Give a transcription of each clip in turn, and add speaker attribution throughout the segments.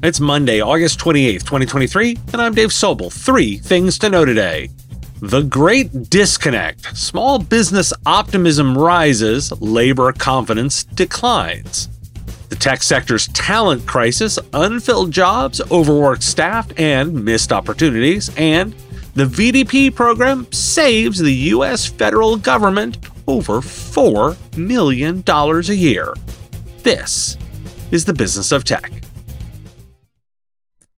Speaker 1: It's Monday, August 28th, 2023, and I'm Dave Sobel. Three things to know today. The Great Disconnect. Small business optimism rises, labor confidence declines. The tech sector's talent crisis, unfilled jobs, overworked staff, and missed opportunities. And the VDP program saves the U.S. federal government over $4 million a year. This is the business of tech.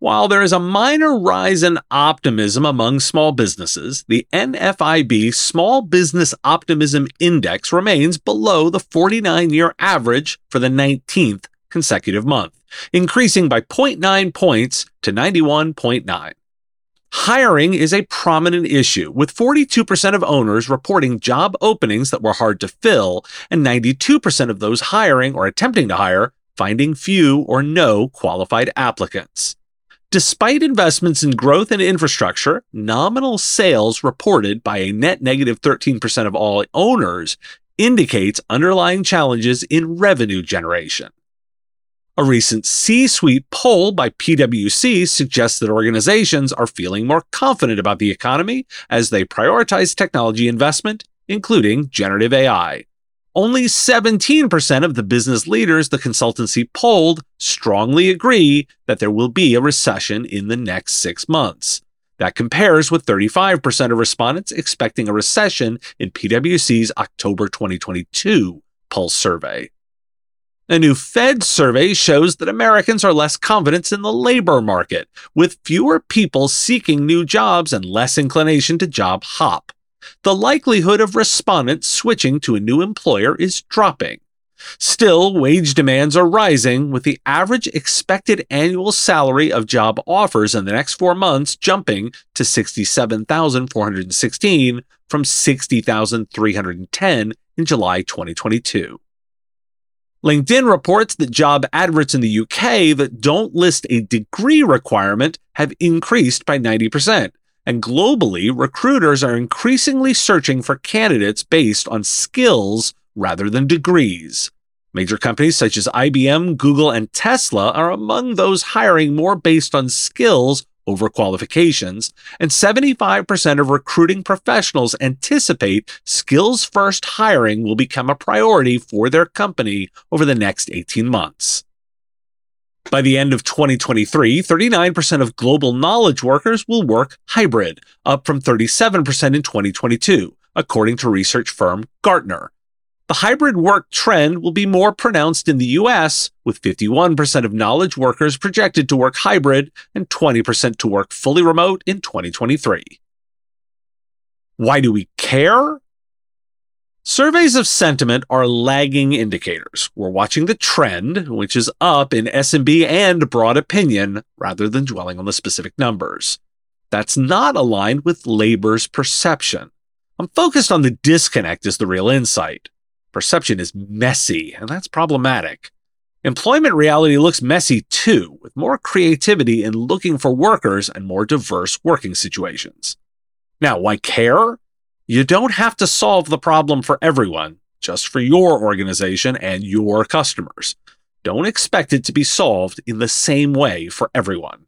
Speaker 1: While there is a minor rise in optimism among small businesses, the NFIB Small Business Optimism Index remains below the 49 year average for the 19th consecutive month, increasing by 0.9 points to 91.9. Hiring is a prominent issue, with 42% of owners reporting job openings that were hard to fill, and 92% of those hiring or attempting to hire finding few or no qualified applicants. Despite investments in growth and infrastructure, nominal sales reported by a net negative 13% of all owners indicates underlying challenges in revenue generation. A recent C suite poll by PwC suggests that organizations are feeling more confident about the economy as they prioritize technology investment, including generative AI. Only 17% of the business leaders the consultancy polled strongly agree that there will be a recession in the next six months. That compares with 35% of respondents expecting a recession in PwC's October 2022 Pulse survey. A new Fed survey shows that Americans are less confident in the labor market, with fewer people seeking new jobs and less inclination to job hop the likelihood of respondents switching to a new employer is dropping. Still, wage demands are rising, with the average expected annual salary of job offers in the next four months jumping to 67,416 from 60,310 in July 2022. LinkedIn reports that job adverts in the UK that don't list a degree requirement have increased by 90%, and globally, recruiters are increasingly searching for candidates based on skills rather than degrees. Major companies such as IBM, Google, and Tesla are among those hiring more based on skills over qualifications, and 75% of recruiting professionals anticipate skills first hiring will become a priority for their company over the next 18 months. By the end of 2023, 39% of global knowledge workers will work hybrid, up from 37% in 2022, according to research firm Gartner. The hybrid work trend will be more pronounced in the US, with 51% of knowledge workers projected to work hybrid and 20% to work fully remote in 2023. Why do we care? Surveys of sentiment are lagging indicators. We're watching the trend, which is up in SMB and broad opinion, rather than dwelling on the specific numbers. That's not aligned with labor's perception. I'm focused on the disconnect as the real insight. Perception is messy, and that's problematic. Employment reality looks messy too, with more creativity in looking for workers and more diverse working situations. Now, why care? You don't have to solve the problem for everyone, just for your organization and your customers. Don't expect it to be solved in the same way for everyone.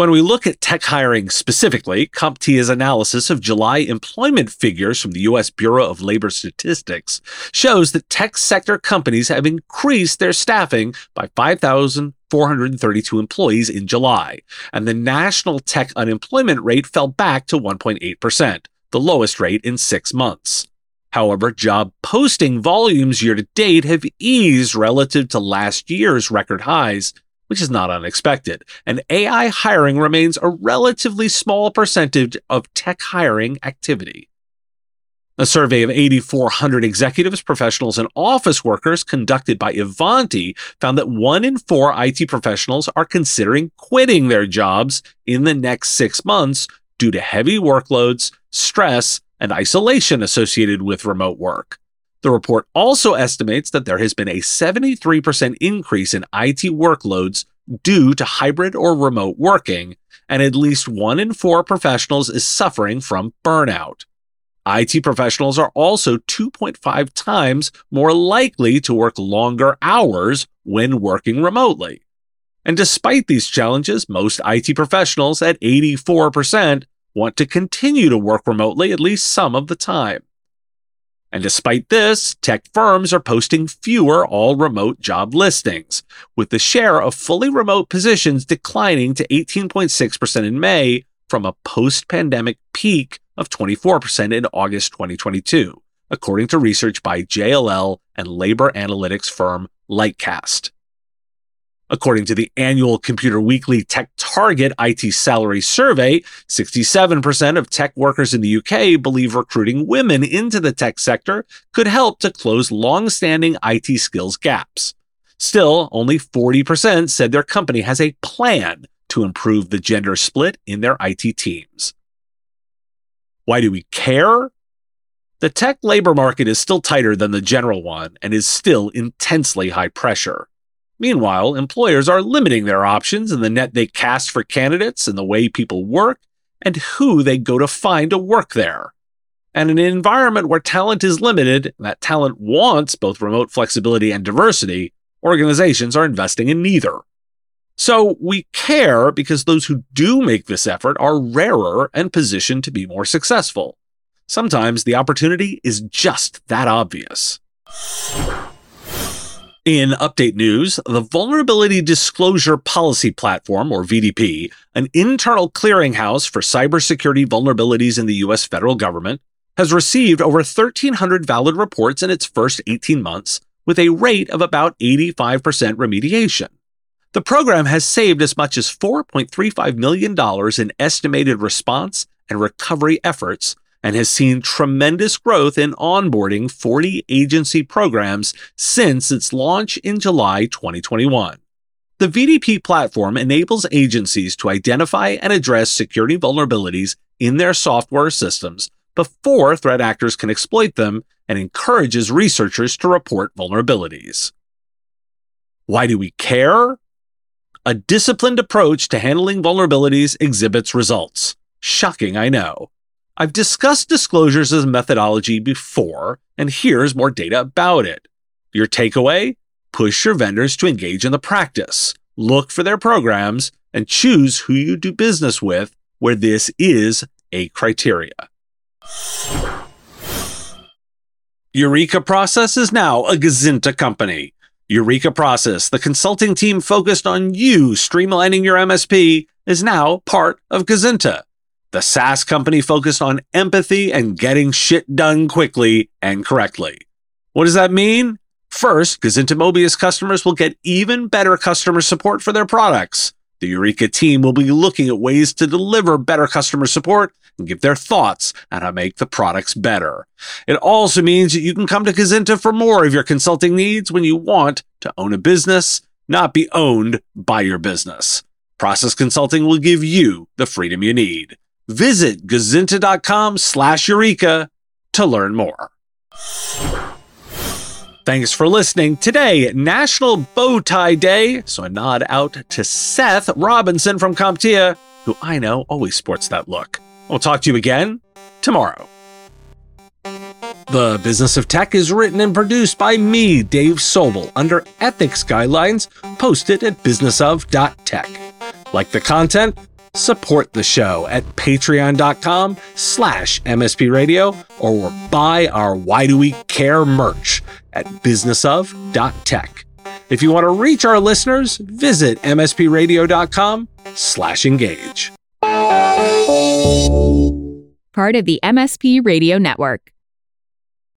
Speaker 1: When we look at tech hiring specifically, CompTIA's analysis of July employment figures from the U.S. Bureau of Labor Statistics shows that tech sector companies have increased their staffing by 5,432 employees in July, and the national tech unemployment rate fell back to 1.8%, the lowest rate in six months. However, job posting volumes year to date have eased relative to last year's record highs, which is not unexpected, and AI hiring remains a relatively small percentage of tech hiring activity. A survey of 8,400 executives, professionals, and office workers conducted by Ivanti found that one in four IT professionals are considering quitting their jobs in the next six months due to heavy workloads, stress, and isolation associated with remote work. The report also estimates that there has been a 73% increase in IT workloads due to hybrid or remote working, and at least one in four professionals is suffering from burnout. IT professionals are also 2.5 times more likely to work longer hours when working remotely. And despite these challenges, most IT professionals at 84% want to continue to work remotely at least some of the time. And despite this, tech firms are posting fewer all remote job listings, with the share of fully remote positions declining to 18.6% in May from a post pandemic peak of 24% in August 2022, according to research by JLL and labor analytics firm Lightcast. According to the annual Computer Weekly Tech Target IT salary survey, 67% of tech workers in the UK believe recruiting women into the tech sector could help to close long-standing IT skills gaps. Still, only 40% said their company has a plan to improve the gender split in their IT teams. Why do we care? The tech labor market is still tighter than the general one and is still intensely high pressure. Meanwhile, employers are limiting their options in the net they cast for candidates and the way people work and who they go to find to work there. And in an environment where talent is limited that talent wants both remote flexibility and diversity, organizations are investing in neither. So we care because those who do make this effort are rarer and positioned to be more successful. Sometimes the opportunity is just that obvious. In update news, the Vulnerability Disclosure Policy Platform, or VDP, an internal clearinghouse for cybersecurity vulnerabilities in the U.S. federal government, has received over 1,300 valid reports in its first 18 months, with a rate of about 85% remediation. The program has saved as much as $4.35 million in estimated response and recovery efforts and has seen tremendous growth in onboarding 40 agency programs since its launch in July 2021. The VDP platform enables agencies to identify and address security vulnerabilities in their software systems before threat actors can exploit them and encourages researchers to report vulnerabilities. Why do we care? A disciplined approach to handling vulnerabilities exhibits results. Shocking, I know. I've discussed disclosures as a methodology before, and here's more data about it. Your takeaway? Push your vendors to engage in the practice. Look for their programs and choose who you do business with where this is a criteria. Eureka Process is now a Gozynta company. Eureka Process, the consulting team focused on you streamlining your MSP, is now part of Gozynta the SaaS company focused on empathy and getting shit done quickly and correctly. What does that mean? First, Gozynta Mobius customers will get even better customer support for their products. The Eureka team will be looking at ways to deliver better customer support and give their thoughts on how to make the products better. It also means that you can come to Gozynta for more of your consulting needs when you want to own a business, not be owned by your business. Process Consulting will give you the freedom you need. Visit gozynta.com slash eureka to learn more. Thanks for listening. Today, National Bow Tie Day, so a nod out to Seth Robinson from CompTIA, who I know always sports that look. I'll talk to you again tomorrow. The Business of Tech is written and produced by me, Dave Sobel, under ethics guidelines posted at businessof.tech. Like the content? Support the show at patreon.com slash mspradio or buy our Why Do We Care merch at businessof.tech. If you want to reach our listeners, visit mspradio.com slash engage.
Speaker 2: Part of the MSP Radio Network.